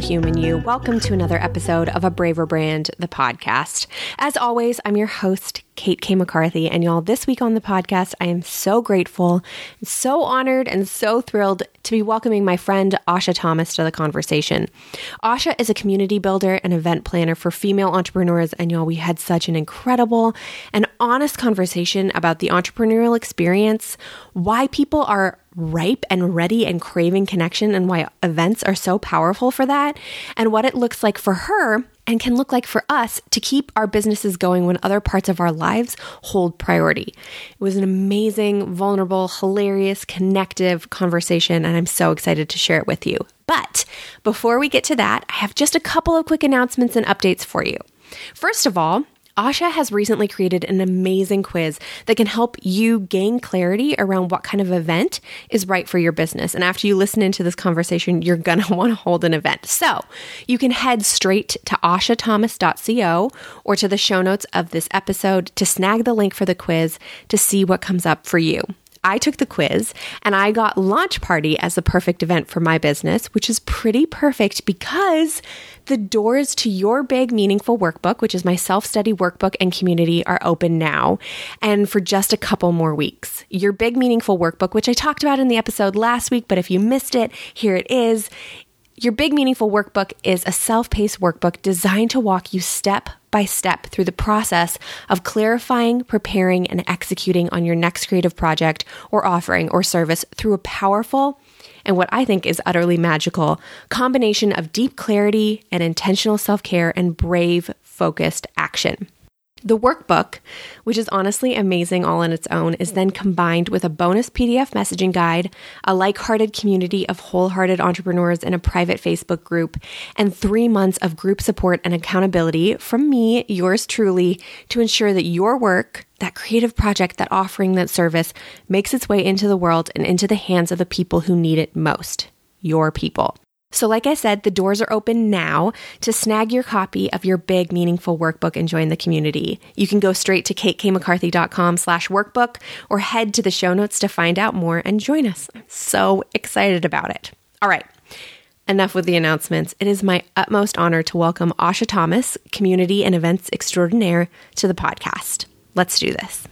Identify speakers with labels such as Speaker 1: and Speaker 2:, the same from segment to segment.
Speaker 1: human you. Welcome to another episode of A Braver Brand, the podcast. As always, I'm your host, Kate K. McCarthy. And y'all, this week on the podcast, I am so grateful, so honored, and so thrilled to be welcoming my friend Asha Thomas to the conversation. Asha is a community builder and event planner for female entrepreneurs. And y'all, we had such an incredible and honest conversation about the entrepreneurial experience, why people are ripe and ready and craving connection, and why events are so powerful for that, and what it looks like for her and can look like for us to keep our businesses going when other parts of our lives hold priority. It was an amazing, vulnerable, hilarious, connective conversation, and I'm so excited to share it with you. But before we get to that, I have just a couple of quick announcements and updates for you. First of all, Asha has recently created an amazing quiz that can help you gain clarity around what kind of event is right for your business. And after you listen into this conversation, you're going to want to hold an event. So you can head straight to ashathomas.co or to the show notes of this episode to snag the link for the quiz to see what comes up for you. I took the quiz and I got Launch Party as the perfect event for my business, which is pretty perfect because the doors to your big meaningful workbook, which is my self study workbook and community, are open now and for just a couple more weeks. Your big meaningful workbook, which I talked about in the episode last week, but if you missed it, here it is. Your Big Meaningful Workbook is a self paced workbook designed to walk you step by step through the process of clarifying, preparing, and executing on your next creative project or offering or service through a powerful and what I think is utterly magical combination of deep clarity and intentional self care and brave, focused action. The workbook, which is honestly amazing all on its own, is then combined with a bonus PDF messaging guide, a like hearted community of wholehearted entrepreneurs in a private Facebook group, and three months of group support and accountability from me, yours truly, to ensure that your work, that creative project, that offering, that service makes its way into the world and into the hands of the people who need it most your people. So, like I said, the doors are open now to snag your copy of your big, meaningful workbook and join the community. You can go straight to katekmccarthy.com slash workbook or head to the show notes to find out more and join us. I'm so excited about it. All right. Enough with the announcements. It is my utmost honor to welcome Asha Thomas, community and events extraordinaire, to the podcast. Let's do this.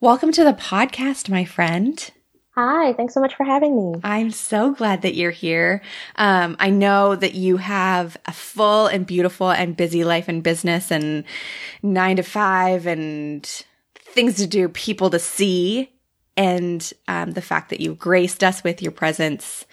Speaker 1: Welcome to the podcast, my friend.
Speaker 2: Hi, thanks so much for having me.
Speaker 1: I'm so glad that you're here. Um, I know that you have a full and beautiful and busy life and business and nine to five and things to do, people to see. And um, the fact that you've graced us with your presence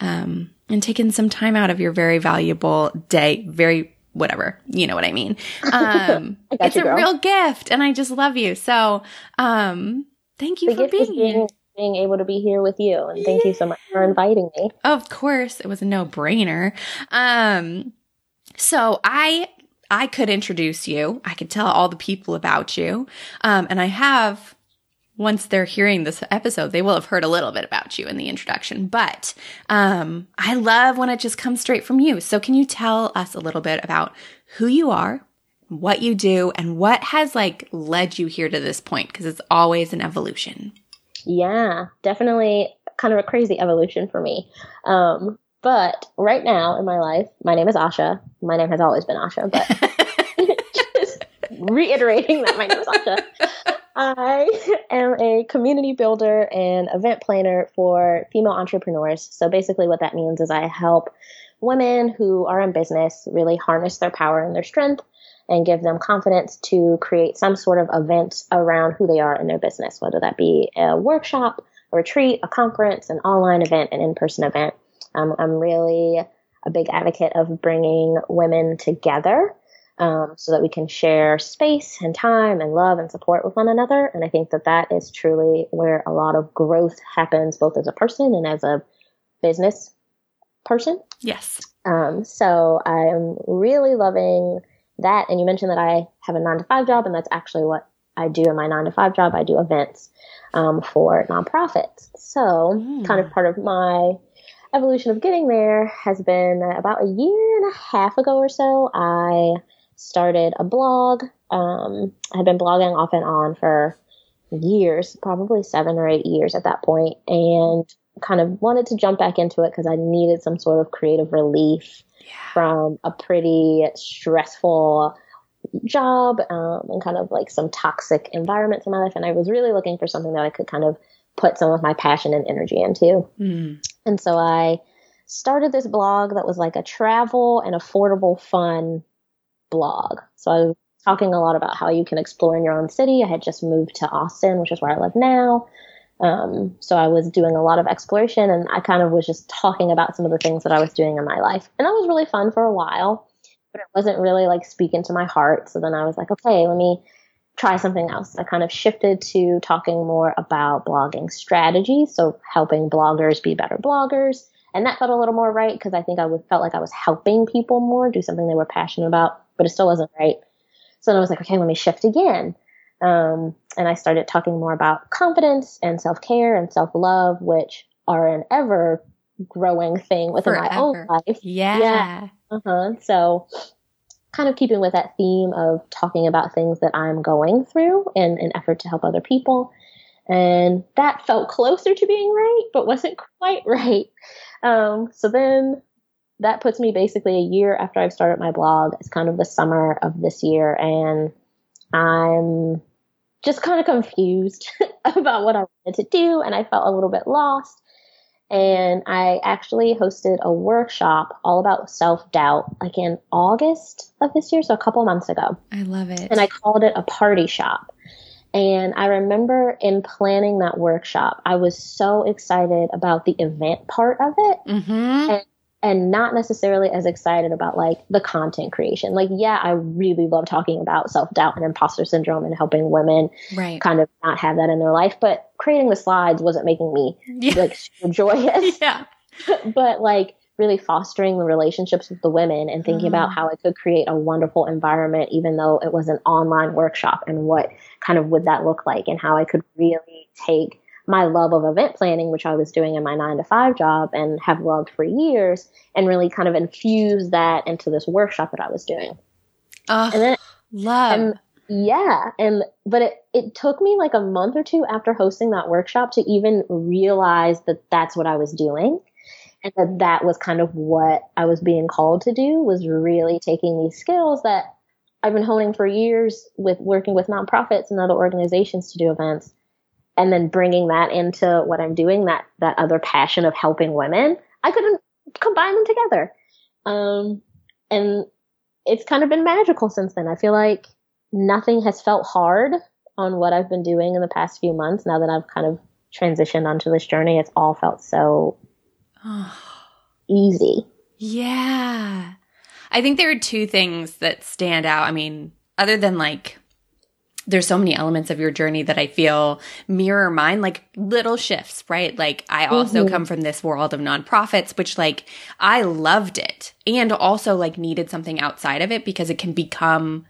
Speaker 1: um, and taken some time out of your very valuable day, very whatever, you know what I mean. Um, it's you, a real gift, and I just love you. So, um, thank you the for being here
Speaker 2: being able to be here with you. And thank yeah. you so much for inviting me.
Speaker 1: Of course, it was a no brainer. Um, so I I could introduce you. I could tell all the people about you. Um, and I have once they're hearing this episode, they will have heard a little bit about you in the introduction. But um, I love when it just comes straight from you. So can you tell us a little bit about who you are, what you do, and what has like led you here to this point? Because it's always an evolution.
Speaker 2: Yeah, definitely kind of a crazy evolution for me. Um, but right now in my life, my name is Asha. My name has always been Asha, but just reiterating that my name is Asha. I am a community builder and event planner for female entrepreneurs. So basically, what that means is I help women who are in business really harness their power and their strength and give them confidence to create some sort of event around who they are in their business, whether that be a workshop, a retreat, a conference, an online event, an in-person event. Um, I'm really a big advocate of bringing women together um, so that we can share space and time and love and support with one another. And I think that that is truly where a lot of growth happens, both as a person and as a business person.
Speaker 1: Yes.
Speaker 2: Um, so I'm really loving that. And you mentioned that I have a nine to five job, and that's actually what I do in my nine to five job. I do events um, for nonprofits. So, mm. kind of part of my evolution of getting there has been about a year and a half ago or so. I started a blog. Um, I had been blogging off and on for years, probably seven or eight years at that point, and kind of wanted to jump back into it because I needed some sort of creative relief yeah. from a pretty stressful job um, and kind of like some toxic environments in my life. And I was really looking for something that I could kind of put some of my passion and energy into. Mm. And so I started this blog that was like a travel and affordable fun blog. So I was talking a lot about how you can explore in your own city. I had just moved to Austin, which is where I live now. Um, so I was doing a lot of exploration and I kind of was just talking about some of the things that I was doing in my life. And that was really fun for a while, but it wasn't really like speaking to my heart. So then I was like, okay, let me try something else. I kind of shifted to talking more about blogging strategy. So helping bloggers be better bloggers. And that felt a little more right because I think I would, felt like I was helping people more do something they were passionate about, but it still wasn't right. So then I was like, okay, let me shift again. Um, and I started talking more about confidence and self care and self love, which are an ever growing thing within Forever. my own life.
Speaker 3: Yeah. yeah.
Speaker 2: Uh huh. So, kind of keeping with that theme of talking about things that I'm going through in an effort to help other people. And that felt closer to being right, but wasn't quite right. Um, so then that puts me basically a year after I've started my blog. It's kind of the summer of this year, and I'm just kind of confused about what I wanted to do, and I felt a little bit lost. And I actually hosted a workshop all about self doubt, like in August of this year, so a couple months ago.
Speaker 3: I love it.
Speaker 2: And I called it a party shop. And I remember in planning that workshop, I was so excited about the event part of it. Mm-hmm. And and not necessarily as excited about like the content creation. Like, yeah, I really love talking about self doubt and imposter syndrome and helping women
Speaker 3: right.
Speaker 2: kind of not have that in their life. But creating the slides wasn't making me yeah. like joyous.
Speaker 3: yeah.
Speaker 2: but like really fostering the relationships with the women and thinking mm-hmm. about how I could create a wonderful environment, even though it was an online workshop and what kind of would that look like and how I could really take my love of event planning, which I was doing in my nine to five job and have loved for years, and really kind of infuse that into this workshop that I was doing.
Speaker 3: Oh, and then, love.
Speaker 2: And yeah. And, but it, it took me like a month or two after hosting that workshop to even realize that that's what I was doing. And that that was kind of what I was being called to do was really taking these skills that I've been honing for years with working with nonprofits and other organizations to do events and then bringing that into what I'm doing, that that other passion of helping women, I couldn't combine them together. Um, and it's kind of been magical since then. I feel like nothing has felt hard on what I've been doing in the past few months. Now that I've kind of transitioned onto this journey, it's all felt so easy.
Speaker 3: Yeah. I think there are two things that stand out. I mean, other than like there's so many elements of your journey that I feel mirror mine, like little shifts, right? Like I also mm-hmm. come from this world of nonprofits, which like I loved it and also like needed something outside of it because it can become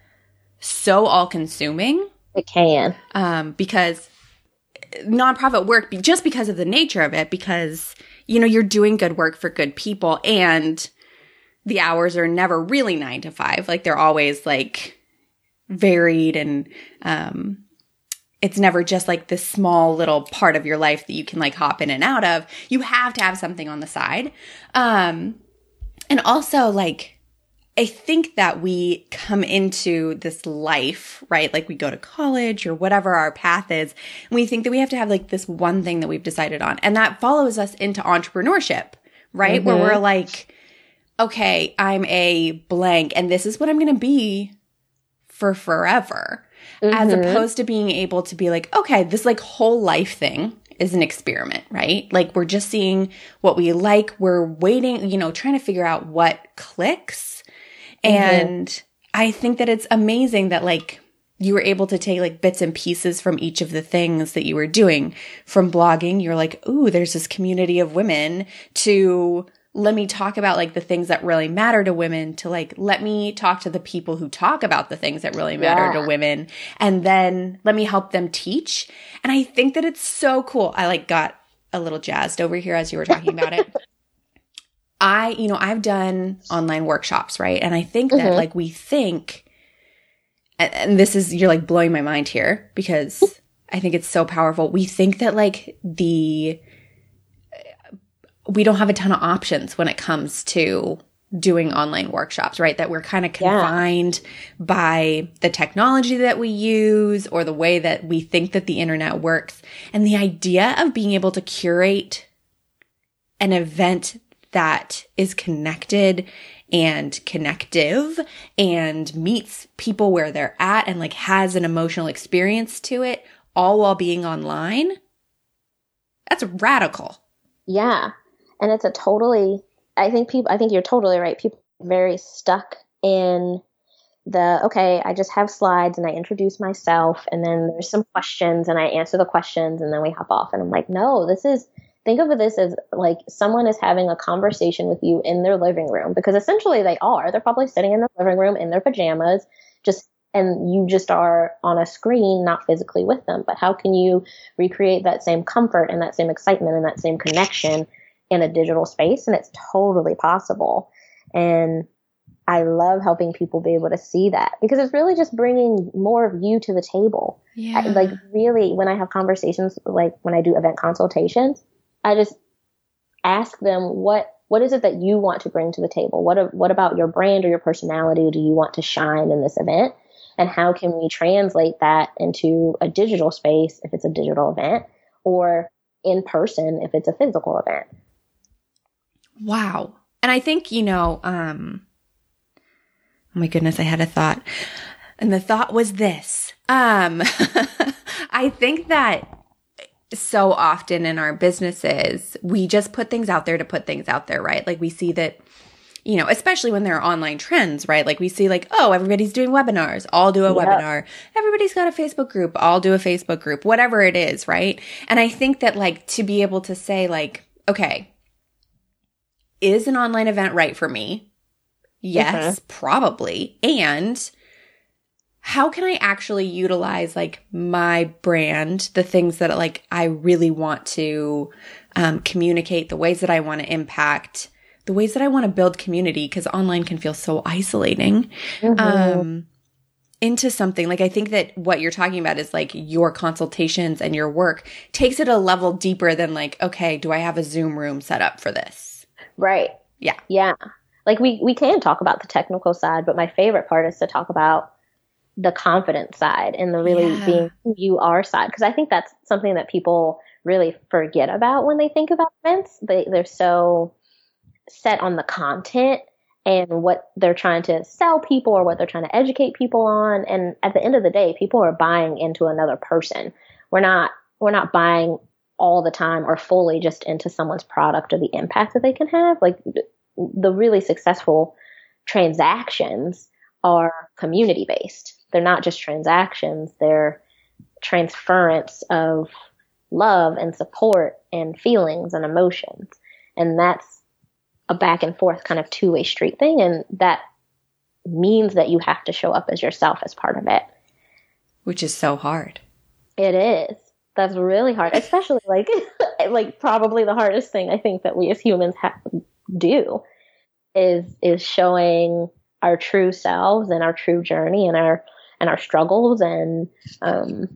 Speaker 3: so all consuming.
Speaker 2: It can.
Speaker 3: Um, because nonprofit work, just because of the nature of it, because, you know, you're doing good work for good people and the hours are never really nine to five. Like they're always like, varied and um it's never just like this small little part of your life that you can like hop in and out of. You have to have something on the side. Um and also like I think that we come into this life, right? Like we go to college or whatever our path is, and we think that we have to have like this one thing that we've decided on. And that follows us into entrepreneurship, right? Mm-hmm. Where we're like, okay, I'm a blank and this is what I'm going to be for forever mm-hmm. as opposed to being able to be like, okay, this like whole life thing is an experiment, right? Like we're just seeing what we like. We're waiting, you know, trying to figure out what clicks. Mm-hmm. And I think that it's amazing that like you were able to take like bits and pieces from each of the things that you were doing from blogging. You're like, ooh, there's this community of women to let me talk about like the things that really matter to women to like let me talk to the people who talk about the things that really matter yeah. to women and then let me help them teach. And i think that it's so cool. I like got a little jazzed over here as you were talking about it. I you know i've done online workshops right? And i think that mm-hmm. like we think and, and this is you're like blowing my mind here because i think it's so powerful. We think that like the we don't have a ton of options when it comes to doing online workshops, right? That we're kind of confined yeah. by the technology that we use or the way that we think that the internet works. And the idea of being able to curate an event that is connected and connective and meets people where they're at and like has an emotional experience to it all while being online. That's radical.
Speaker 2: Yeah. And it's a totally I think people, I think you're totally right. People very stuck in the, okay, I just have slides and I introduce myself and then there's some questions and I answer the questions and then we hop off. And I'm like, no, this is, think of this as like someone is having a conversation with you in their living room because essentially they are. They're probably sitting in their living room in their pajamas, just and you just are on a screen, not physically with them. But how can you recreate that same comfort and that same excitement and that same connection in a digital space and it's totally possible. And I love helping people be able to see that because it's really just bringing more of you to the table. Yeah. I, like really, when I have conversations, like when I do event consultations, I just ask them what what is it that you want to bring to the table? What what about your brand or your personality do you want to shine in this event? And how can we translate that into a digital space if it's a digital event or in person if it's a physical event?
Speaker 3: Wow. And I think, you know, um, oh my goodness, I had a thought. And the thought was this. Um, I think that so often in our businesses, we just put things out there to put things out there, right? Like we see that, you know, especially when there are online trends, right? Like we see like, oh, everybody's doing webinars. I'll do a webinar. Everybody's got a Facebook group. I'll do a Facebook group, whatever it is, right? And I think that like to be able to say like, okay, is an online event right for me? Yes, mm-hmm. probably. And how can I actually utilize like my brand, the things that like I really want to um, communicate, the ways that I want to impact, the ways that I want to build community because online can feel so isolating. Mm-hmm. Um, into something like I think that what you're talking about is like your consultations and your work takes it a level deeper than like, okay, do I have a Zoom room set up for this?
Speaker 2: Right.
Speaker 3: Yeah.
Speaker 2: Yeah. Like we we can talk about the technical side, but my favorite part is to talk about the confidence side and the really yeah. being who you are side because I think that's something that people really forget about when they think about events. They they're so set on the content and what they're trying to sell people or what they're trying to educate people on and at the end of the day people are buying into another person. We're not we're not buying all the time or fully just into someone's product or the impact that they can have. Like the really successful transactions are community based. They're not just transactions, they're transference of love and support and feelings and emotions. And that's a back and forth kind of two way street thing. And that means that you have to show up as yourself as part of it.
Speaker 3: Which is so hard.
Speaker 2: It is that's really hard, especially like like probably the hardest thing I think that we as humans have do is is showing our true selves and our true journey and our and our struggles and um,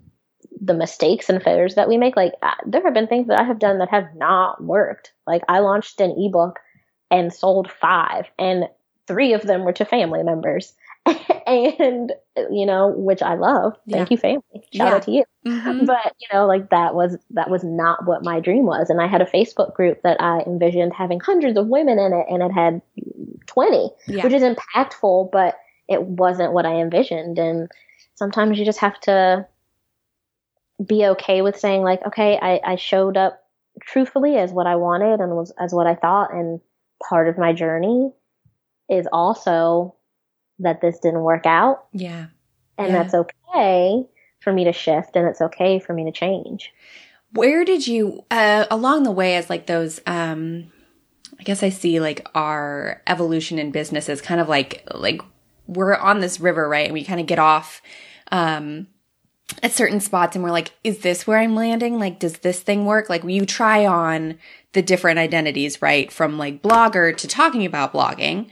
Speaker 2: the mistakes and failures that we make. Like uh, there have been things that I have done that have not worked. Like I launched an ebook and sold five, and three of them were to family members. and you know, which I love. Thank yeah. you, family. Shout yeah. out to you. Mm-hmm. But you know, like that was that was not what my dream was. And I had a Facebook group that I envisioned having hundreds of women in it, and it had twenty, yeah. which is impactful, but it wasn't what I envisioned. And sometimes you just have to be okay with saying like, okay, I, I showed up truthfully as what I wanted and was as what I thought, and part of my journey is also that this didn't work out.
Speaker 3: Yeah.
Speaker 2: And
Speaker 3: yeah.
Speaker 2: that's okay for me to shift and it's okay for me to change.
Speaker 3: Where did you, uh, along the way, as like those, um, I guess I see like our evolution in business is kind of like, like we're on this river, right? And we kind of get off, um, at certain spots and we're like, is this where I'm landing? Like, does this thing work? Like, you try on the different identities, right? From like blogger to talking about blogging.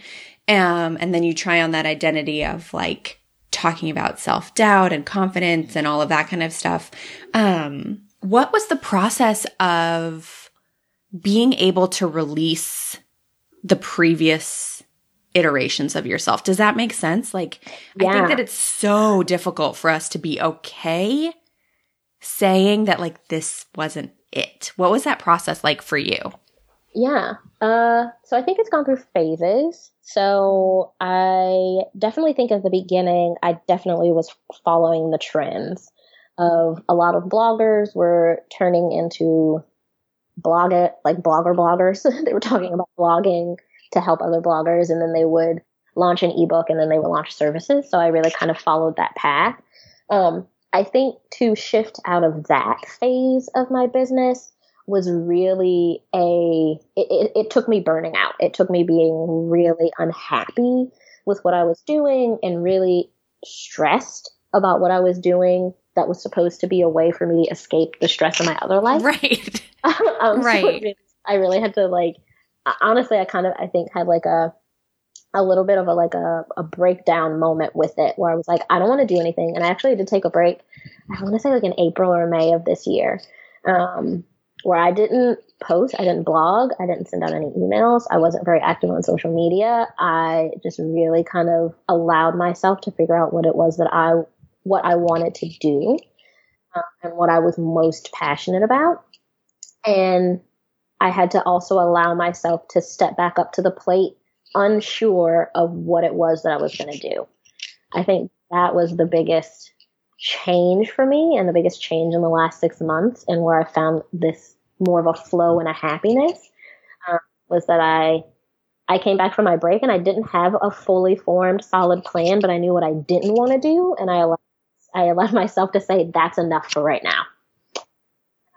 Speaker 3: Um, and then you try on that identity of like talking about self doubt and confidence and all of that kind of stuff. Um, what was the process of being able to release the previous iterations of yourself. Does that make sense? Like, yeah. I think that it's so difficult for us to be okay saying that, like, this wasn't it. What was that process like for you?
Speaker 2: Yeah. Uh, so I think it's gone through phases. So I definitely think at the beginning, I definitely was following the trends of a lot of bloggers were turning into blog it like blogger bloggers. they were talking about blogging to help other bloggers and then they would launch an ebook and then they would launch services. So I really kind of followed that path. Um, I think to shift out of that phase of my business was really a, it, it, it took me burning out. It took me being really unhappy with what I was doing and really stressed about what I was doing that was supposed to be a way for me to escape the stress of my other life.
Speaker 3: Right.
Speaker 2: um, right. So really, I really had to like, honestly, I kind of, I think had like a, a little bit of a like a, a breakdown moment with it where I was like, I don't want to do anything. And I actually had to take a break. I want to say like in April or May of this year, um, where I didn't post, I didn't blog, I didn't send out any emails, I wasn't very active on social media. I just really kind of allowed myself to figure out what it was that I what I wanted to do uh, and what I was most passionate about. And I had to also allow myself to step back up to the plate, unsure of what it was that I was going to do. I think that was the biggest change for me and the biggest change in the last six months, and where I found this more of a flow and a happiness uh, was that I I came back from my break and I didn't have a fully formed, solid plan, but I knew what I didn't want to do, and I allowed I allowed myself to say, that's enough for right now.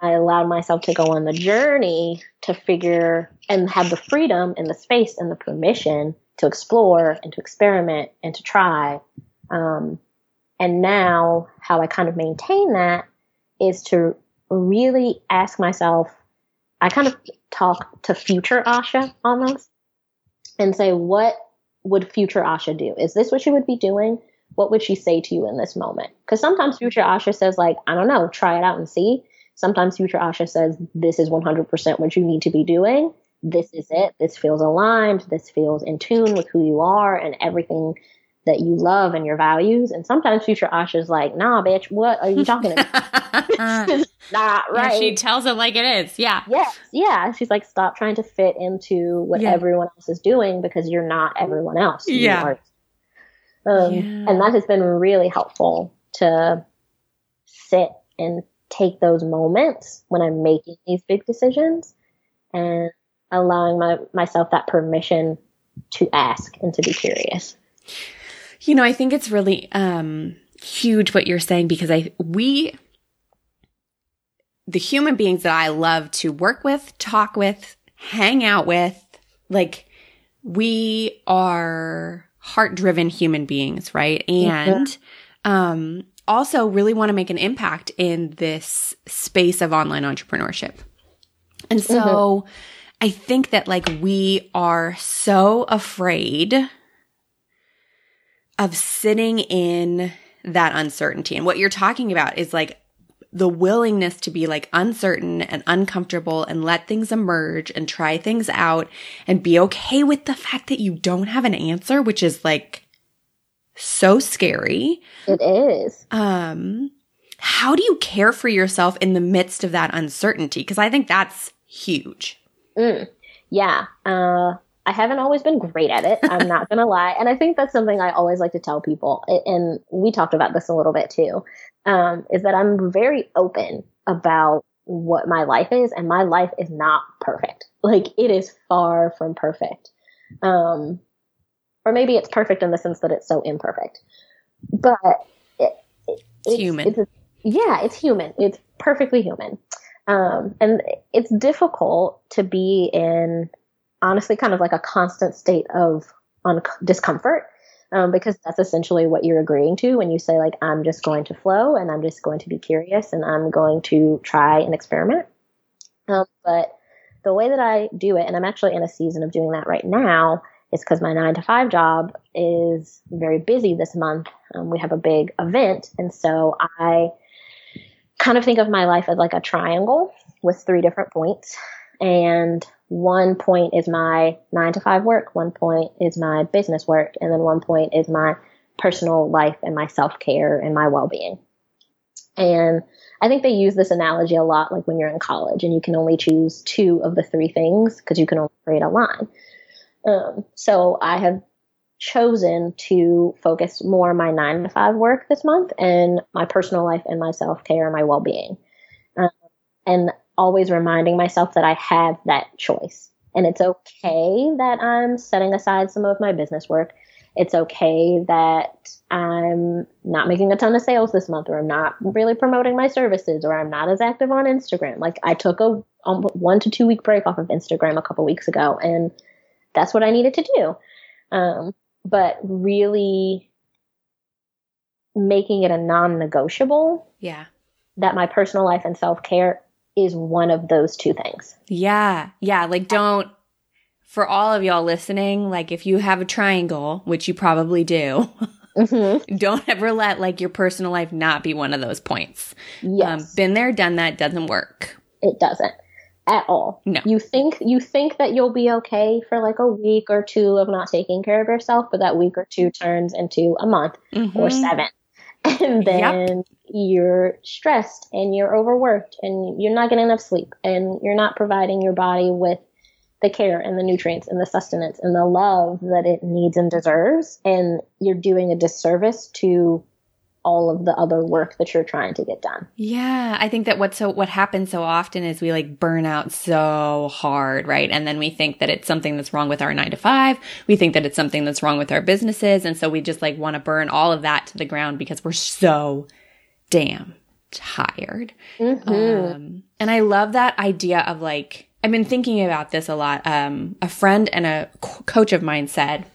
Speaker 2: I allowed myself to go on the journey to figure and have the freedom and the space and the permission to explore and to experiment and to try. Um, and now, how I kind of maintain that is to really ask myself, I kind of talk to future Asha almost and say, what would future Asha do? Is this what she would be doing? what would she say to you in this moment? Because sometimes future Asha says, like, I don't know, try it out and see. Sometimes future Asha says, this is 100% what you need to be doing. This is it. This feels aligned. This feels in tune with who you are and everything that you love and your values. And sometimes future Asha's like, nah, bitch, what are you talking about? not right.
Speaker 3: Yeah, she tells it like it is. Yeah.
Speaker 2: Yes. Yeah. She's like, stop trying to fit into what yeah. everyone else is doing because you're not everyone else. You
Speaker 3: yeah.
Speaker 2: Um, yeah. And that has been really helpful to sit and take those moments when I'm making these big decisions and allowing my, myself that permission to ask and to be curious.
Speaker 3: You know, I think it's really um, huge what you're saying because I we the human beings that I love to work with, talk with, hang out with, like we are heart driven human beings, right? And mm-hmm. um, also really want to make an impact in this space of online entrepreneurship. And so mm-hmm. I think that like we are so afraid of sitting in that uncertainty. And what you're talking about is like the willingness to be like uncertain and uncomfortable and let things emerge and try things out and be okay with the fact that you don't have an answer, which is like so scary.
Speaker 2: It is.
Speaker 3: Um, how do you care for yourself in the midst of that uncertainty? Because I think that's huge.
Speaker 2: Mm, yeah. Uh, I haven't always been great at it. I'm not going to lie. And I think that's something I always like to tell people. And we talked about this a little bit too um, is that I'm very open about what my life is, and my life is not perfect. Like it is far from perfect. Um, or maybe it's perfect in the sense that it's so imperfect, but
Speaker 3: it, it, it's, human.
Speaker 2: It's a, yeah, it's human. It's perfectly human. Um, and it's difficult to be in honestly kind of like a constant state of un- discomfort um, because that's essentially what you're agreeing to when you say like i'm just going to flow and i'm just going to be curious and i'm going to try and experiment. Um, but the way that i do it and i'm actually in a season of doing that right now is because my nine to five job is very busy this month. Um, we have a big event. And so i kind of think of my life as like a triangle with three different points And one point is my nine to five work, one point is my business work, and then one point is my personal life and my self care and my well being. And I think they use this analogy a lot, like when you're in college and you can only choose two of the three things because you can only create a line. Um, so I have chosen to focus more on my nine to five work this month and my personal life and my self care and my well being. Um, and always reminding myself that I have that choice. And it's okay that I'm setting aside some of my business work. It's okay that I'm not making a ton of sales this month, or I'm not really promoting my services, or I'm not as active on Instagram. Like I took a um, one to two week break off of Instagram a couple weeks ago, and that's what I needed to do. Um, but really making it a non-negotiable.
Speaker 3: Yeah.
Speaker 2: That my personal life and self care is one of those two things.
Speaker 3: Yeah. Yeah. Like, don't, for all of y'all listening, like, if you have a triangle, which you probably do, mm-hmm. don't ever let like your personal life not be one of those points. Yes. Um, been there, done that, doesn't work.
Speaker 2: It doesn't at all.
Speaker 3: No.
Speaker 2: You think you think that you'll be okay for like a week or two of not taking care of yourself, but that week or two turns into a month mm-hmm. or seven. And then yep. you're stressed and you're overworked and you're not getting enough sleep and you're not providing your body with the care and the nutrients and the sustenance and the love that it needs and deserves. And you're doing a disservice to all of the other work that you're trying to get done.
Speaker 3: Yeah, I think that what so what happens so often is we like burn out so hard, right? And then we think that it's something that's wrong with our 9 to 5. We think that it's something that's wrong with our businesses, and so we just like want to burn all of that to the ground because we're so damn tired. Mm-hmm. Um, and I love that idea of like I've been thinking about this a lot. Um, a friend and a co- coach of mine said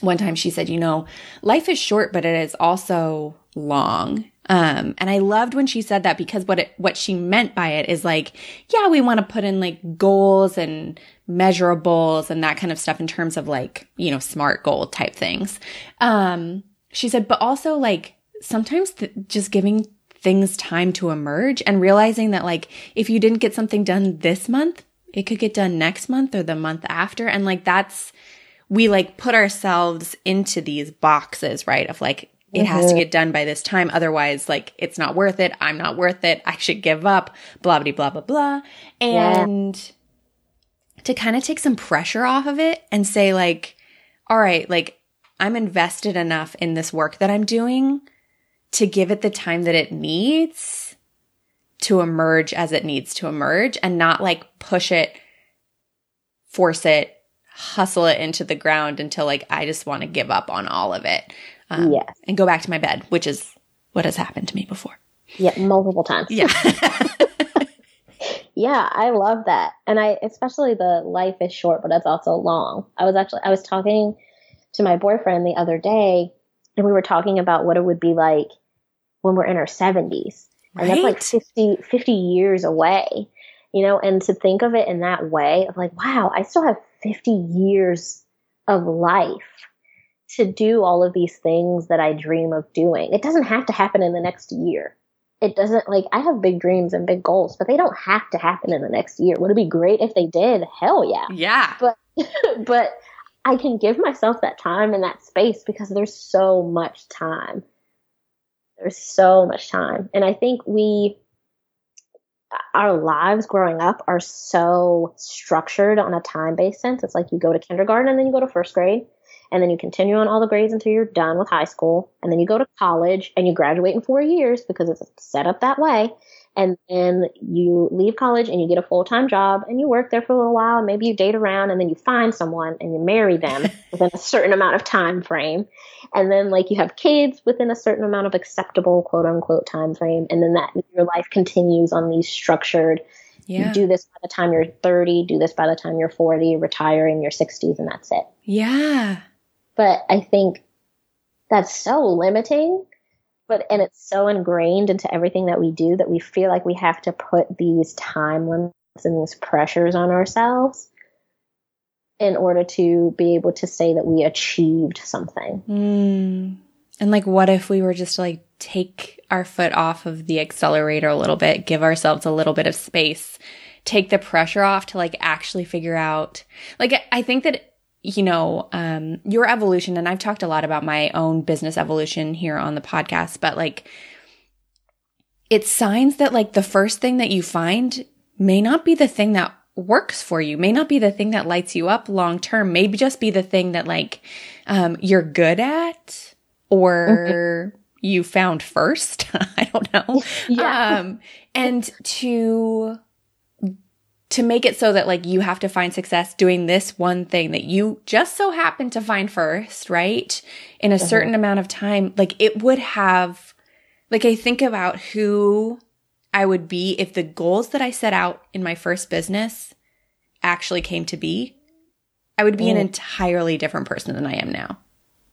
Speaker 3: one time she said, you know, life is short, but it is also long. Um, and I loved when she said that because what it, what she meant by it is like, yeah, we want to put in like goals and measurables and that kind of stuff in terms of like, you know, smart goal type things. Um, she said, but also like sometimes th- just giving things time to emerge and realizing that like if you didn't get something done this month, it could get done next month or the month after. And like that's, we like put ourselves into these boxes, right? Of like, it mm-hmm. has to mm-hmm. get done by this time. Otherwise, like, it's not worth it. I'm not worth it. I should give up, blah, blah, blah, blah, blah. And yeah. to kind of take some pressure off of it and say, like, all right, like, I'm invested enough in this work that I'm doing to give it the time that it needs to emerge as it needs to emerge and not like push it, force it, hustle it into the ground until like I just want to give up on all of it. Um, yes. And go back to my bed, which is what has happened to me before.
Speaker 2: Yeah, multiple times.
Speaker 3: Yeah.
Speaker 2: yeah, I love that. And I especially the life is short, but it's also long. I was actually I was talking to my boyfriend the other day and we were talking about what it would be like when we're in our 70s. Right? And that's like 50, 50 years away, you know, and to think of it in that way of like, wow, I still have 50 years of life to do all of these things that I dream of doing. It doesn't have to happen in the next year. It doesn't like I have big dreams and big goals, but they don't have to happen in the next year. Would it be great if they did? Hell yeah.
Speaker 3: Yeah.
Speaker 2: But but I can give myself that time and that space because there's so much time. There's so much time. And I think we our lives growing up are so structured on a time based sense. It's like you go to kindergarten and then you go to first grade and then you continue on all the grades until you're done with high school and then you go to college and you graduate in four years because it's set up that way and then you leave college and you get a full-time job and you work there for a little while. And maybe you date around and then you find someone and you marry them within a certain amount of time frame. And then like you have kids within a certain amount of acceptable quote unquote time frame. And then that your life continues on these structured yeah. you do this by the time you're 30 do this by the time you're 40 retire in your 60s and that's it.
Speaker 3: Yeah.
Speaker 2: But i think that's so limiting but and it's so ingrained into everything that we do that we feel like we have to put these time limits and these pressures on ourselves in order to be able to say that we achieved something.
Speaker 3: Mm. And like, what if we were just to like take our foot off of the accelerator a little bit, give ourselves a little bit of space, take the pressure off to like actually figure out like I think that you know um your evolution and I've talked a lot about my own business evolution here on the podcast but like it's signs that like the first thing that you find may not be the thing that works for you may not be the thing that lights you up long term maybe just be the thing that like um you're good at or mm-hmm. you found first i don't know yeah. um and to to make it so that like you have to find success doing this one thing that you just so happen to find first, right? In a mm-hmm. certain amount of time, like it would have, like I think about who I would be if the goals that I set out in my first business actually came to be. I would be mm. an entirely different person than I am now.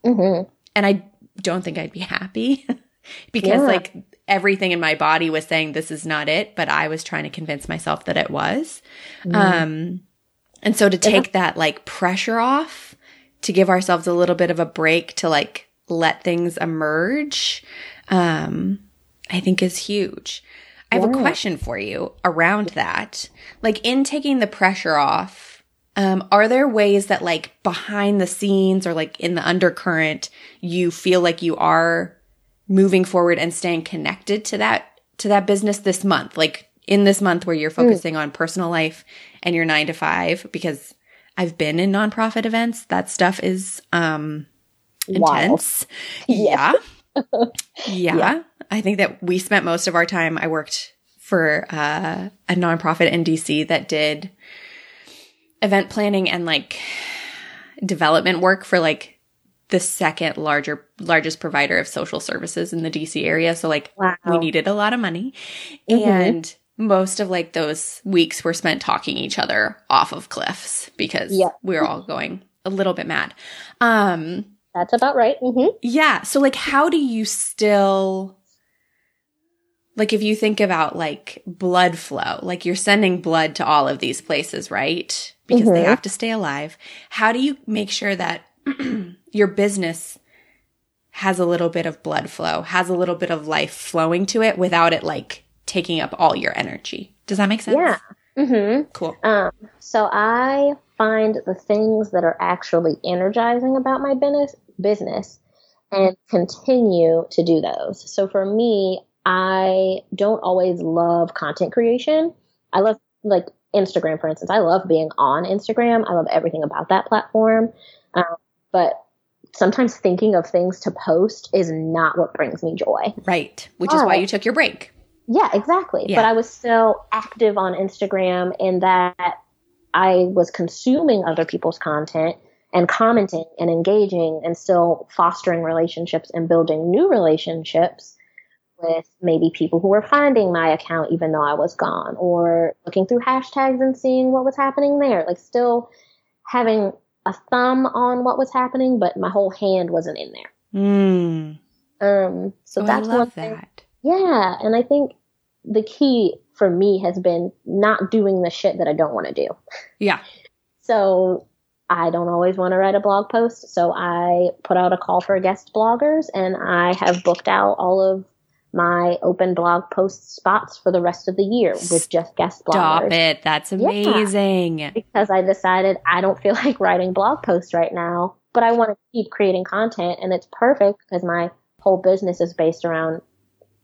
Speaker 3: Mm-hmm. And I don't think I'd be happy because yeah. like everything in my body was saying this is not it, but I was trying to convince myself that it was. Mm. Um, and so to take that like pressure off, to give ourselves a little bit of a break to like let things emerge, um, I think is huge. I have a question for you around that. Like in taking the pressure off, um, are there ways that like behind the scenes or like in the undercurrent, you feel like you are moving forward and staying connected to that to that business this month like in this month where you're hmm. focusing mm. on personal life and your 9 to 5 because I've been in nonprofit events that stuff is um intense yeah yeah. yeah I think that we spent most of our time I worked for uh, a nonprofit in DC that did event planning and like development work for like the second larger largest provider of social services in the DC area. So like wow. we needed a lot of money. Mm-hmm. And most of like those weeks were spent talking each other off of cliffs because yep. we were all going a little bit mad. Um
Speaker 2: That's about right. Mm-hmm.
Speaker 3: Yeah. So like how do you still like if you think about like blood flow, like you're sending blood to all of these places, right? Because mm-hmm. they have to stay alive. How do you make sure that your business has a little bit of blood flow, has a little bit of life flowing to it without it like taking up all your energy. Does that make sense?
Speaker 2: Yeah. Mm-hmm.
Speaker 3: Cool.
Speaker 2: Um, so I find the things that are actually energizing about my business business and continue to do those. So for me, I don't always love content creation. I love like Instagram, for instance. I love being on Instagram. I love everything about that platform. Um, but sometimes thinking of things to post is not what brings me joy.
Speaker 3: Right. Which but, is why oh. you took your break.
Speaker 2: Yeah, exactly. Yeah. But I was still active on Instagram in that I was consuming other people's content and commenting and engaging and still fostering relationships and building new relationships with maybe people who were finding my account even though I was gone or looking through hashtags and seeing what was happening there. Like still having a thumb on what was happening, but my whole hand wasn't in there.
Speaker 3: Mm.
Speaker 2: Um, so oh, that's one thing. That. Yeah, and I think the key for me has been not doing the shit that I don't want to do.
Speaker 3: Yeah.
Speaker 2: So I don't always want to write a blog post, so I put out a call for guest bloggers, and I have booked out all of my open blog post spots for the rest of the year with just guest bloggers.
Speaker 3: Stop it. That's amazing.
Speaker 2: Yeah, because I decided I don't feel like writing blog posts right now, but I want to keep creating content and it's perfect because my whole business is based around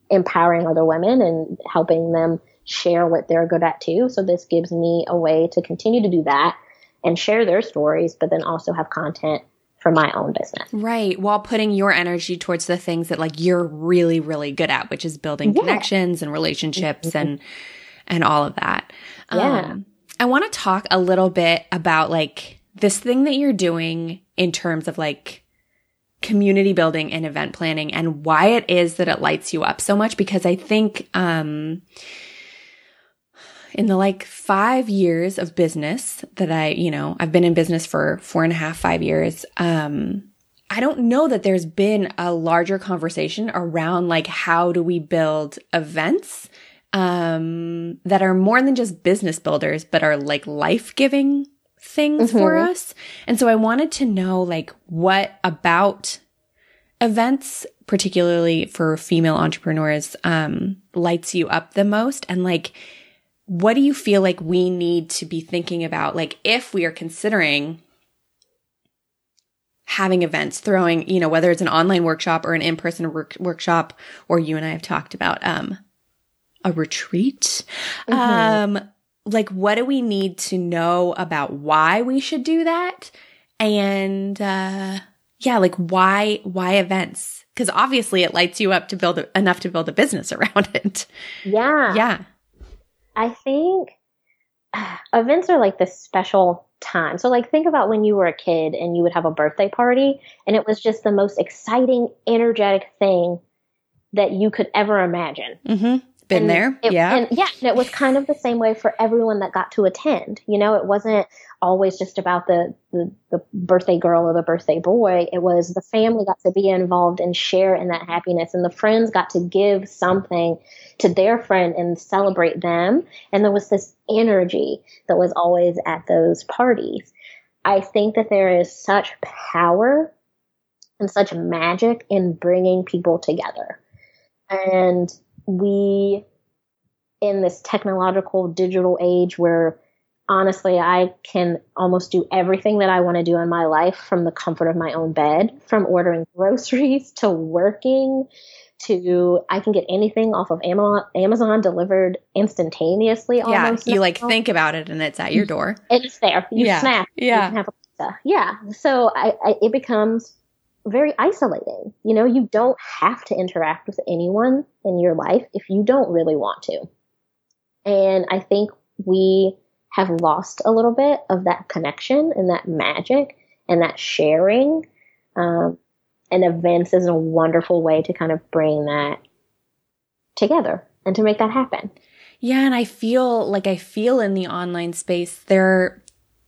Speaker 2: empowering other women and helping them share what they're good at too. So this gives me a way to continue to do that and share their stories, but then also have content for my own business.
Speaker 3: Right. While putting your energy towards the things that like you're really, really good at, which is building yeah. connections and relationships and, and all of that.
Speaker 2: Yeah. Um,
Speaker 3: I want to talk a little bit about like this thing that you're doing in terms of like community building and event planning and why it is that it lights you up so much because I think, um, in the like five years of business that I, you know, I've been in business for four and a half, five years. Um, I don't know that there's been a larger conversation around like how do we build events um, that are more than just business builders, but are like life giving things mm-hmm. for us. And so I wanted to know like what about events, particularly for female entrepreneurs, um, lights you up the most and like what do you feel like we need to be thinking about? Like, if we are considering having events, throwing, you know, whether it's an online workshop or an in person work- workshop, or you and I have talked about, um, a retreat. Mm-hmm. Um, like, what do we need to know about why we should do that? And, uh, yeah, like why, why events? Cause obviously it lights you up to build a, enough to build a business around it.
Speaker 2: Yeah.
Speaker 3: Yeah.
Speaker 2: I think uh, events are like this special time. So, like, think about when you were a kid and you would have a birthday party, and it was just the most exciting, energetic thing that you could ever imagine.
Speaker 3: Mm-hmm. Been
Speaker 2: and
Speaker 3: there,
Speaker 2: it,
Speaker 3: yeah,
Speaker 2: and yeah. And it was kind of the same way for everyone that got to attend. You know, it wasn't always just about the, the the birthday girl or the birthday boy. It was the family got to be involved and share in that happiness, and the friends got to give something to their friend and celebrate them. And there was this energy that was always at those parties. I think that there is such power and such magic in bringing people together. And we, in this technological digital age where honestly, I can almost do everything that I want to do in my life from the comfort of my own bed, from ordering groceries to working to I can get anything off of Amazon, Amazon delivered instantaneously.
Speaker 3: Yeah, you like think about it and it's at your door.
Speaker 2: It's there. You
Speaker 3: yeah.
Speaker 2: snap.
Speaker 3: Yeah.
Speaker 2: You have a. Yeah. So I, I, it becomes very isolating. You know, you don't have to interact with anyone in your life if you don't really want to. And I think we have lost a little bit of that connection and that magic and that sharing. Um, and events is a wonderful way to kind of bring that together and to make that happen.
Speaker 3: Yeah, and I feel like I feel in the online space there,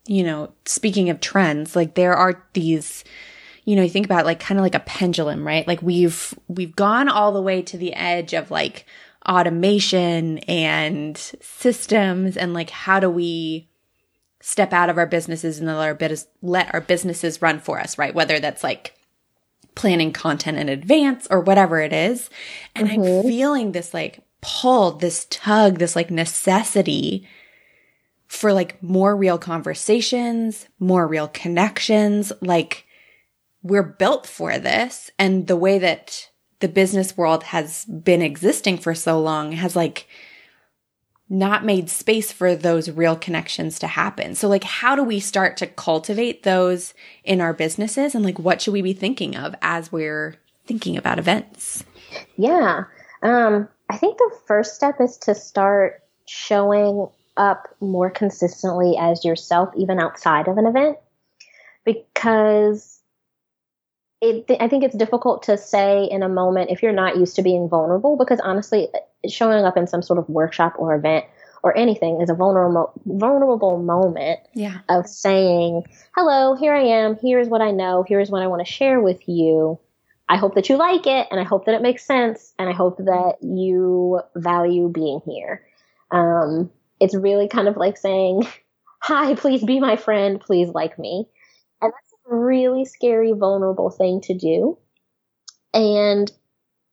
Speaker 3: you know, speaking of trends, like there are these you know, you think about like kind of like a pendulum, right? Like we've we've gone all the way to the edge of like automation and systems and like how do we step out of our businesses and let our bit let our businesses run for us, right? Whether that's like planning content in advance or whatever it is. And mm-hmm. I'm feeling this like pull, this tug, this like necessity for like more real conversations, more real connections. Like we're built for this. And the way that the business world has been existing for so long has like not made space for those real connections to happen. So like how do we start to cultivate those in our businesses and like what should we be thinking of as we're thinking about events?
Speaker 2: Yeah. Um I think the first step is to start showing up more consistently as yourself even outside of an event because it, I think it's difficult to say in a moment if you're not used to being vulnerable because honestly, showing up in some sort of workshop or event or anything is a vulnerable vulnerable moment
Speaker 3: yeah.
Speaker 2: of saying, "Hello, here I am. Here's what I know. Here's what I want to share with you. I hope that you like it, and I hope that it makes sense, and I hope that you value being here." Um, it's really kind of like saying, "Hi, please be my friend. Please like me." Really scary, vulnerable thing to do. And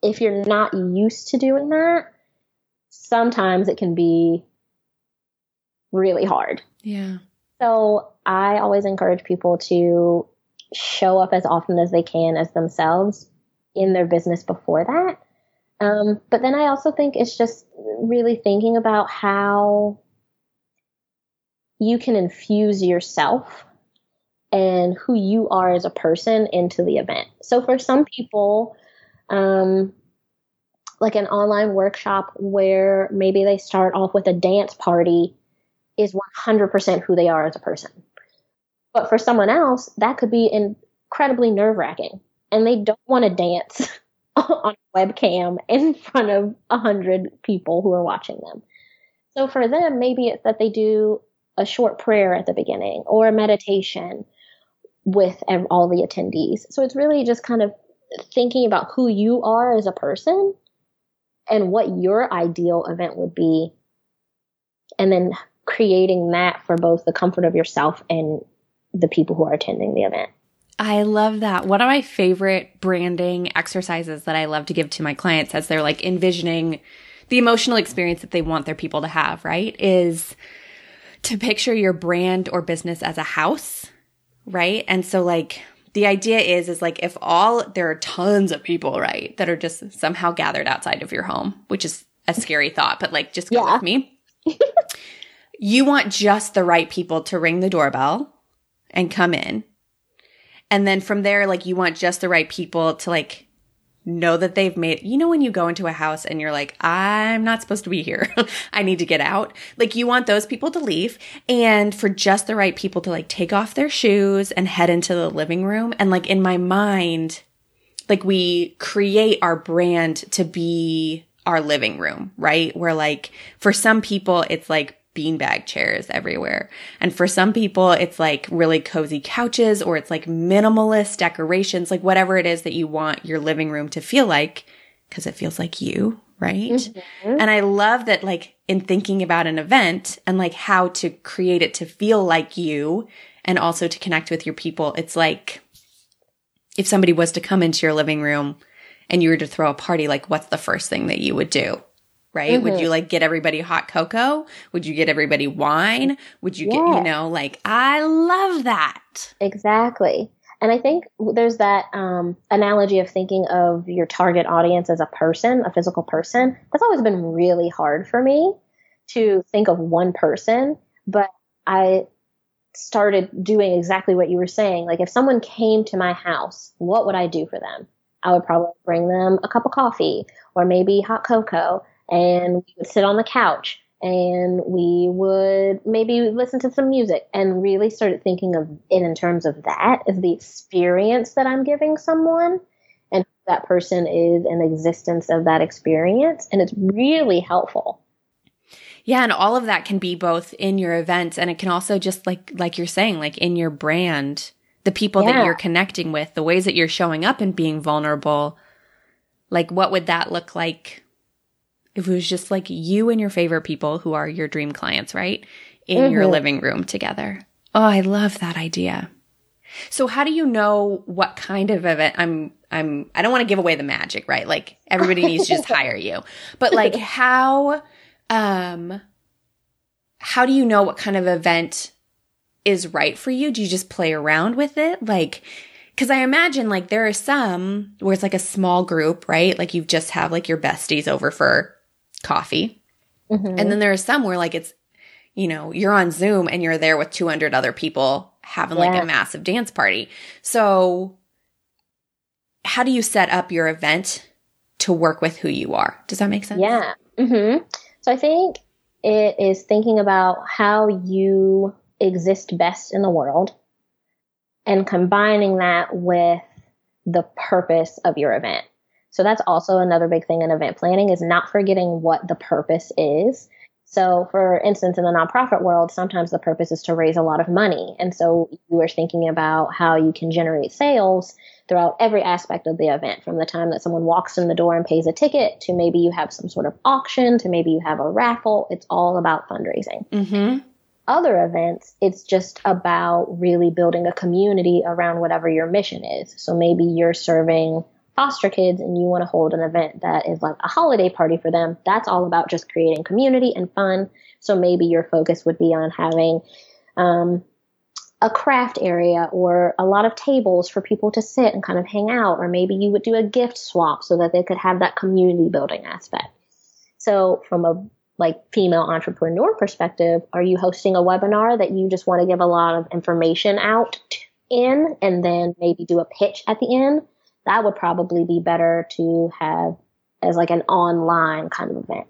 Speaker 2: if you're not used to doing that, sometimes it can be really hard.
Speaker 3: Yeah.
Speaker 2: So I always encourage people to show up as often as they can as themselves in their business before that. Um, but then I also think it's just really thinking about how you can infuse yourself and who you are as a person into the event. So for some people, um, like an online workshop where maybe they start off with a dance party is 100% who they are as a person. But for someone else, that could be incredibly nerve wracking and they don't want to dance on a webcam in front of a hundred people who are watching them. So for them, maybe it's that they do a short prayer at the beginning or a meditation with all the attendees. So it's really just kind of thinking about who you are as a person and what your ideal event would be, and then creating that for both the comfort of yourself and the people who are attending the event.
Speaker 3: I love that. One of my favorite branding exercises that I love to give to my clients as they're like envisioning the emotional experience that they want their people to have, right? Is to picture your brand or business as a house, right? And so like the idea is is like if all there are tons of people, right, that are just somehow gathered outside of your home, which is a scary thought, but like just go yeah. with me. you want just the right people to ring the doorbell and come in. And then from there like you want just the right people to like know that they've made, you know, when you go into a house and you're like, I'm not supposed to be here. I need to get out. Like you want those people to leave and for just the right people to like take off their shoes and head into the living room. And like in my mind, like we create our brand to be our living room, right? Where like for some people, it's like beanbag chairs everywhere. And for some people, it's like really cozy couches or it's like minimalist decorations, like whatever it is that you want your living room to feel like, because it feels like you, right? Mm-hmm. And I love that, like, in thinking about an event and like how to create it to feel like you and also to connect with your people, it's like if somebody was to come into your living room and you were to throw a party, like, what's the first thing that you would do? Right? Mm-hmm. Would you like get everybody hot cocoa? Would you get everybody wine? Would you yeah. get, you know, like, I love that.
Speaker 2: Exactly. And I think there's that um, analogy of thinking of your target audience as a person, a physical person. That's always been really hard for me to think of one person, but I started doing exactly what you were saying. Like if someone came to my house, what would I do for them? I would probably bring them a cup of coffee or maybe hot cocoa and we would sit on the couch and we would maybe listen to some music and really started thinking of it in terms of that as the experience that I'm giving someone and that person is an existence of that experience and it's really helpful.
Speaker 3: Yeah, and all of that can be both in your events and it can also just like like you're saying like in your brand, the people yeah. that you're connecting with, the ways that you're showing up and being vulnerable. Like what would that look like if it was just like you and your favorite people who are your dream clients, right? In mm-hmm. your living room together. Oh, I love that idea. So how do you know what kind of event I'm I'm I don't want to give away the magic, right? Like everybody needs to just hire you. But like how um how do you know what kind of event is right for you? Do you just play around with it? Like Cause I imagine like there are some where it's like a small group, right? Like you just have like your besties over for coffee. Mm-hmm. And then there are some where like it's, you know, you're on Zoom and you're there with 200 other people having yeah. like a massive dance party. So how do you set up your event to work with who you are? Does that make sense?
Speaker 2: Yeah. Mm-hmm. So I think it is thinking about how you exist best in the world and combining that with the purpose of your event. So that's also another big thing in event planning is not forgetting what the purpose is. So, for instance, in the nonprofit world, sometimes the purpose is to raise a lot of money. And so you are thinking about how you can generate sales throughout every aspect of the event, from the time that someone walks in the door and pays a ticket to maybe you have some sort of auction to maybe you have a raffle. It's all about fundraising. Mm-hmm. Other events, it's just about really building a community around whatever your mission is. So maybe you're serving foster kids and you want to hold an event that is like a holiday party for them, that's all about just creating community and fun. So maybe your focus would be on having um, a craft area or a lot of tables for people to sit and kind of hang out, or maybe you would do a gift swap so that they could have that community building aspect. So from a like female entrepreneur perspective, are you hosting a webinar that you just want to give a lot of information out in and then maybe do a pitch at the end? That would probably be better to have as like an online kind of event.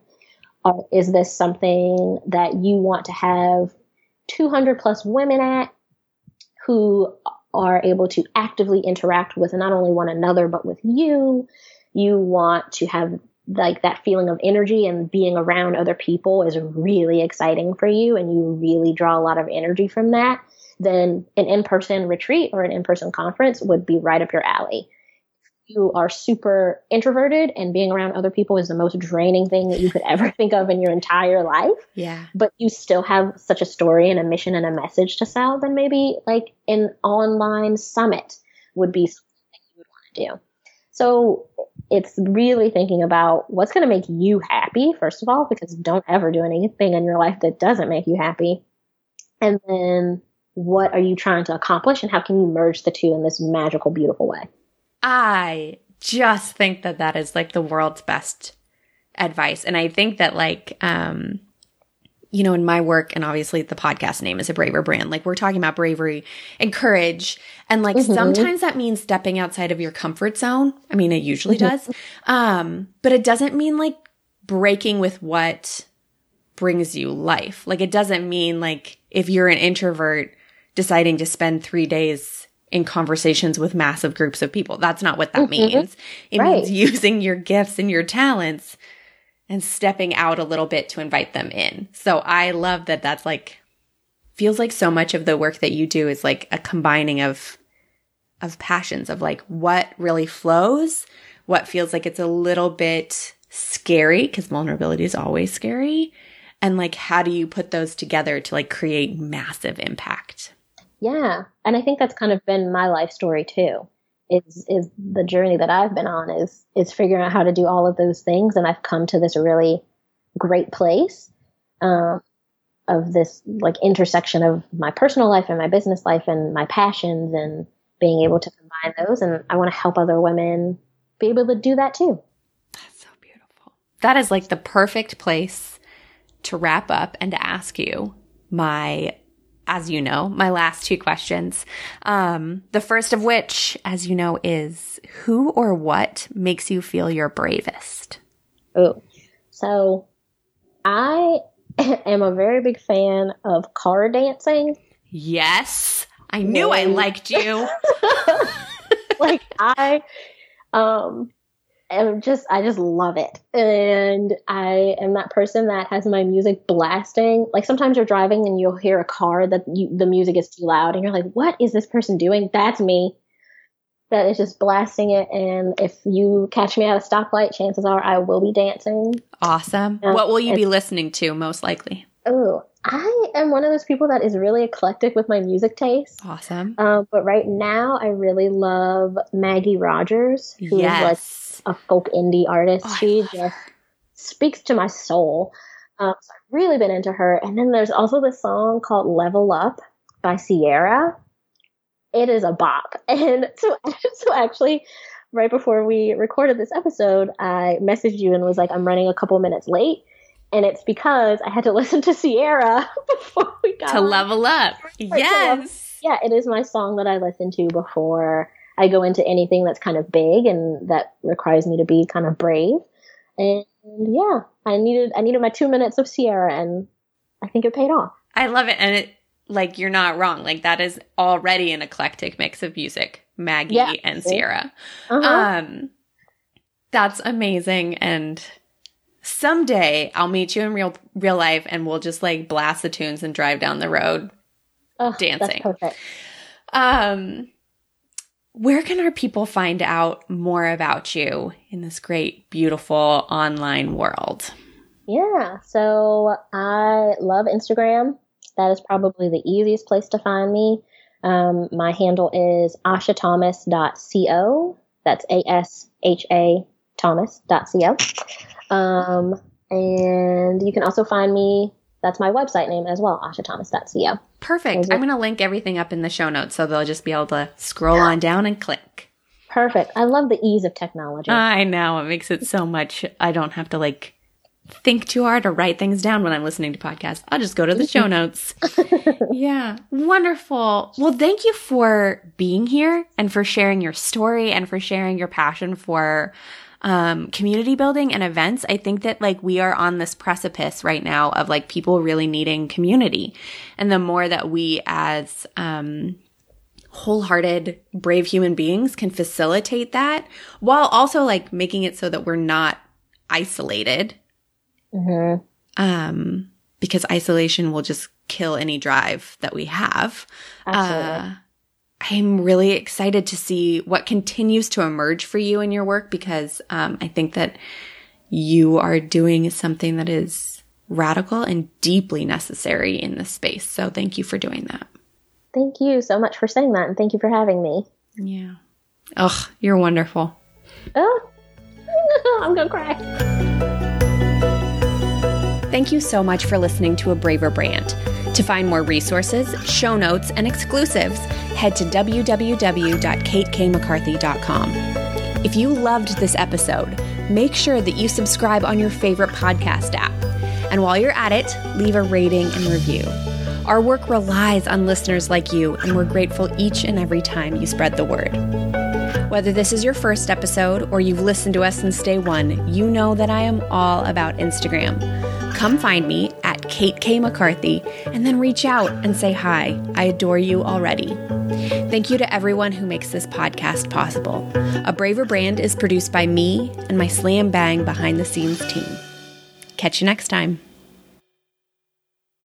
Speaker 2: Or is this something that you want to have 200 plus women at who are able to actively interact with not only one another but with you? You want to have like that feeling of energy and being around other people is really exciting for you and you really draw a lot of energy from that, then an in-person retreat or an in-person conference would be right up your alley you are super introverted and being around other people is the most draining thing that you could ever think of in your entire life.
Speaker 3: Yeah.
Speaker 2: But you still have such a story and a mission and a message to sell, then maybe like an online summit would be something you would want to do. So it's really thinking about what's going to make you happy, first of all, because don't ever do anything in your life that doesn't make you happy. And then what are you trying to accomplish and how can you merge the two in this magical, beautiful way?
Speaker 3: I just think that that is like the world's best advice. And I think that like, um, you know, in my work, and obviously the podcast name is a braver brand, like we're talking about bravery and courage. And like mm-hmm. sometimes that means stepping outside of your comfort zone. I mean, it usually mm-hmm. does. Um, but it doesn't mean like breaking with what brings you life. Like it doesn't mean like if you're an introvert deciding to spend three days in conversations with massive groups of people. That's not what that mm-hmm. means. It right. means using your gifts and your talents and stepping out a little bit to invite them in. So I love that that's like feels like so much of the work that you do is like a combining of of passions of like what really flows, what feels like it's a little bit scary because vulnerability is always scary and like how do you put those together to like create massive impact.
Speaker 2: Yeah. And I think that's kind of been my life story too is is the journey that I've been on is is figuring out how to do all of those things, and I've come to this really great place um, of this like intersection of my personal life and my business life and my passions and being able to combine those. And I want to help other women be able to do that too.
Speaker 3: That's so beautiful. That is like the perfect place to wrap up and to ask you my as you know, my last two questions. Um, the first of which, as you know, is who or what makes you feel your bravest?
Speaker 2: Oh, so I am a very big fan of car dancing.
Speaker 3: Yes, I knew I liked you.
Speaker 2: like I, um, am just I just love it. And I am that person that has my music blasting. Like sometimes you're driving and you'll hear a car that you, the music is too loud and you're like, "What is this person doing?" That's me. That is just blasting it and if you catch me at a stoplight, chances are I will be dancing.
Speaker 3: Awesome. Um, what will you be listening to most likely?
Speaker 2: Oh, I am one of those people that is really eclectic with my music taste.
Speaker 3: Awesome.
Speaker 2: Um, but right now, I really love Maggie Rogers,
Speaker 3: who yes. is like
Speaker 2: a folk indie artist. Oh, she just her. speaks to my soul. Um, so I've really been into her. And then there's also this song called Level Up by Ciara. It is a bop. And so, so actually, right before we recorded this episode, I messaged you and was like, I'm running a couple minutes late. And it's because I had to listen to Ciara before we got
Speaker 3: to on. level up. Yes.
Speaker 2: yeah, it is my song that I listen to before I go into anything that's kind of big and that requires me to be kind of brave. And yeah, I needed I needed my two minutes of Ciara, and I think it paid off.
Speaker 3: I love it, and it like you're not wrong. Like that is already an eclectic mix of music, Maggie yeah. and Ciara. Uh-huh. Um, that's amazing, and someday I'll meet you in real real life, and we'll just like blast the tunes and drive down the road
Speaker 2: oh, dancing. perfect.
Speaker 3: Um where can our people find out more about you in this great, beautiful online world?
Speaker 2: Yeah, so I love Instagram. That is probably the easiest place to find me. Um, my handle is ashathomas.co. That's A S H A Thomas.co. Um, and you can also find me that's my website name as well, ashathomas.co.
Speaker 3: Perfect. I'm going to link everything up in the show notes so they'll just be able to scroll on down and click.
Speaker 2: Perfect. I love the ease of technology.
Speaker 3: I know. It makes it so much. I don't have to like think too hard or write things down when I'm listening to podcasts. I'll just go to the show notes. yeah. Wonderful. Well, thank you for being here and for sharing your story and for sharing your passion for um, community building and events, I think that like we are on this precipice right now of like people really needing community. And the more that we as, um, wholehearted, brave human beings can facilitate that while also like making it so that we're not isolated.
Speaker 2: Mm-hmm.
Speaker 3: Um, because isolation will just kill any drive that we have.
Speaker 2: Absolutely. Uh,
Speaker 3: I'm really excited to see what continues to emerge for you in your work because um, I think that you are doing something that is radical and deeply necessary in this space. So thank you for doing that.
Speaker 2: Thank you so much for saying that and thank you for having me.
Speaker 3: Yeah. Ugh, you're wonderful.
Speaker 2: Oh, I'm gonna cry.
Speaker 3: Thank you so much for listening to A Braver Brand. To find more resources, show notes, and exclusives, head to www.katekmccarthy.com. If you loved this episode, make sure that you subscribe on your favorite podcast app. And while you're at it, leave a rating and review. Our work relies on listeners like you, and we're grateful each and every time you spread the word. Whether this is your first episode or you've listened to us since day one, you know that I am all about Instagram. Come find me Kate K. McCarthy and then reach out and say hi. I adore you already. Thank you to everyone who makes this podcast possible. A Braver Brand is produced by me and my slam bang behind the scenes team. Catch you next time.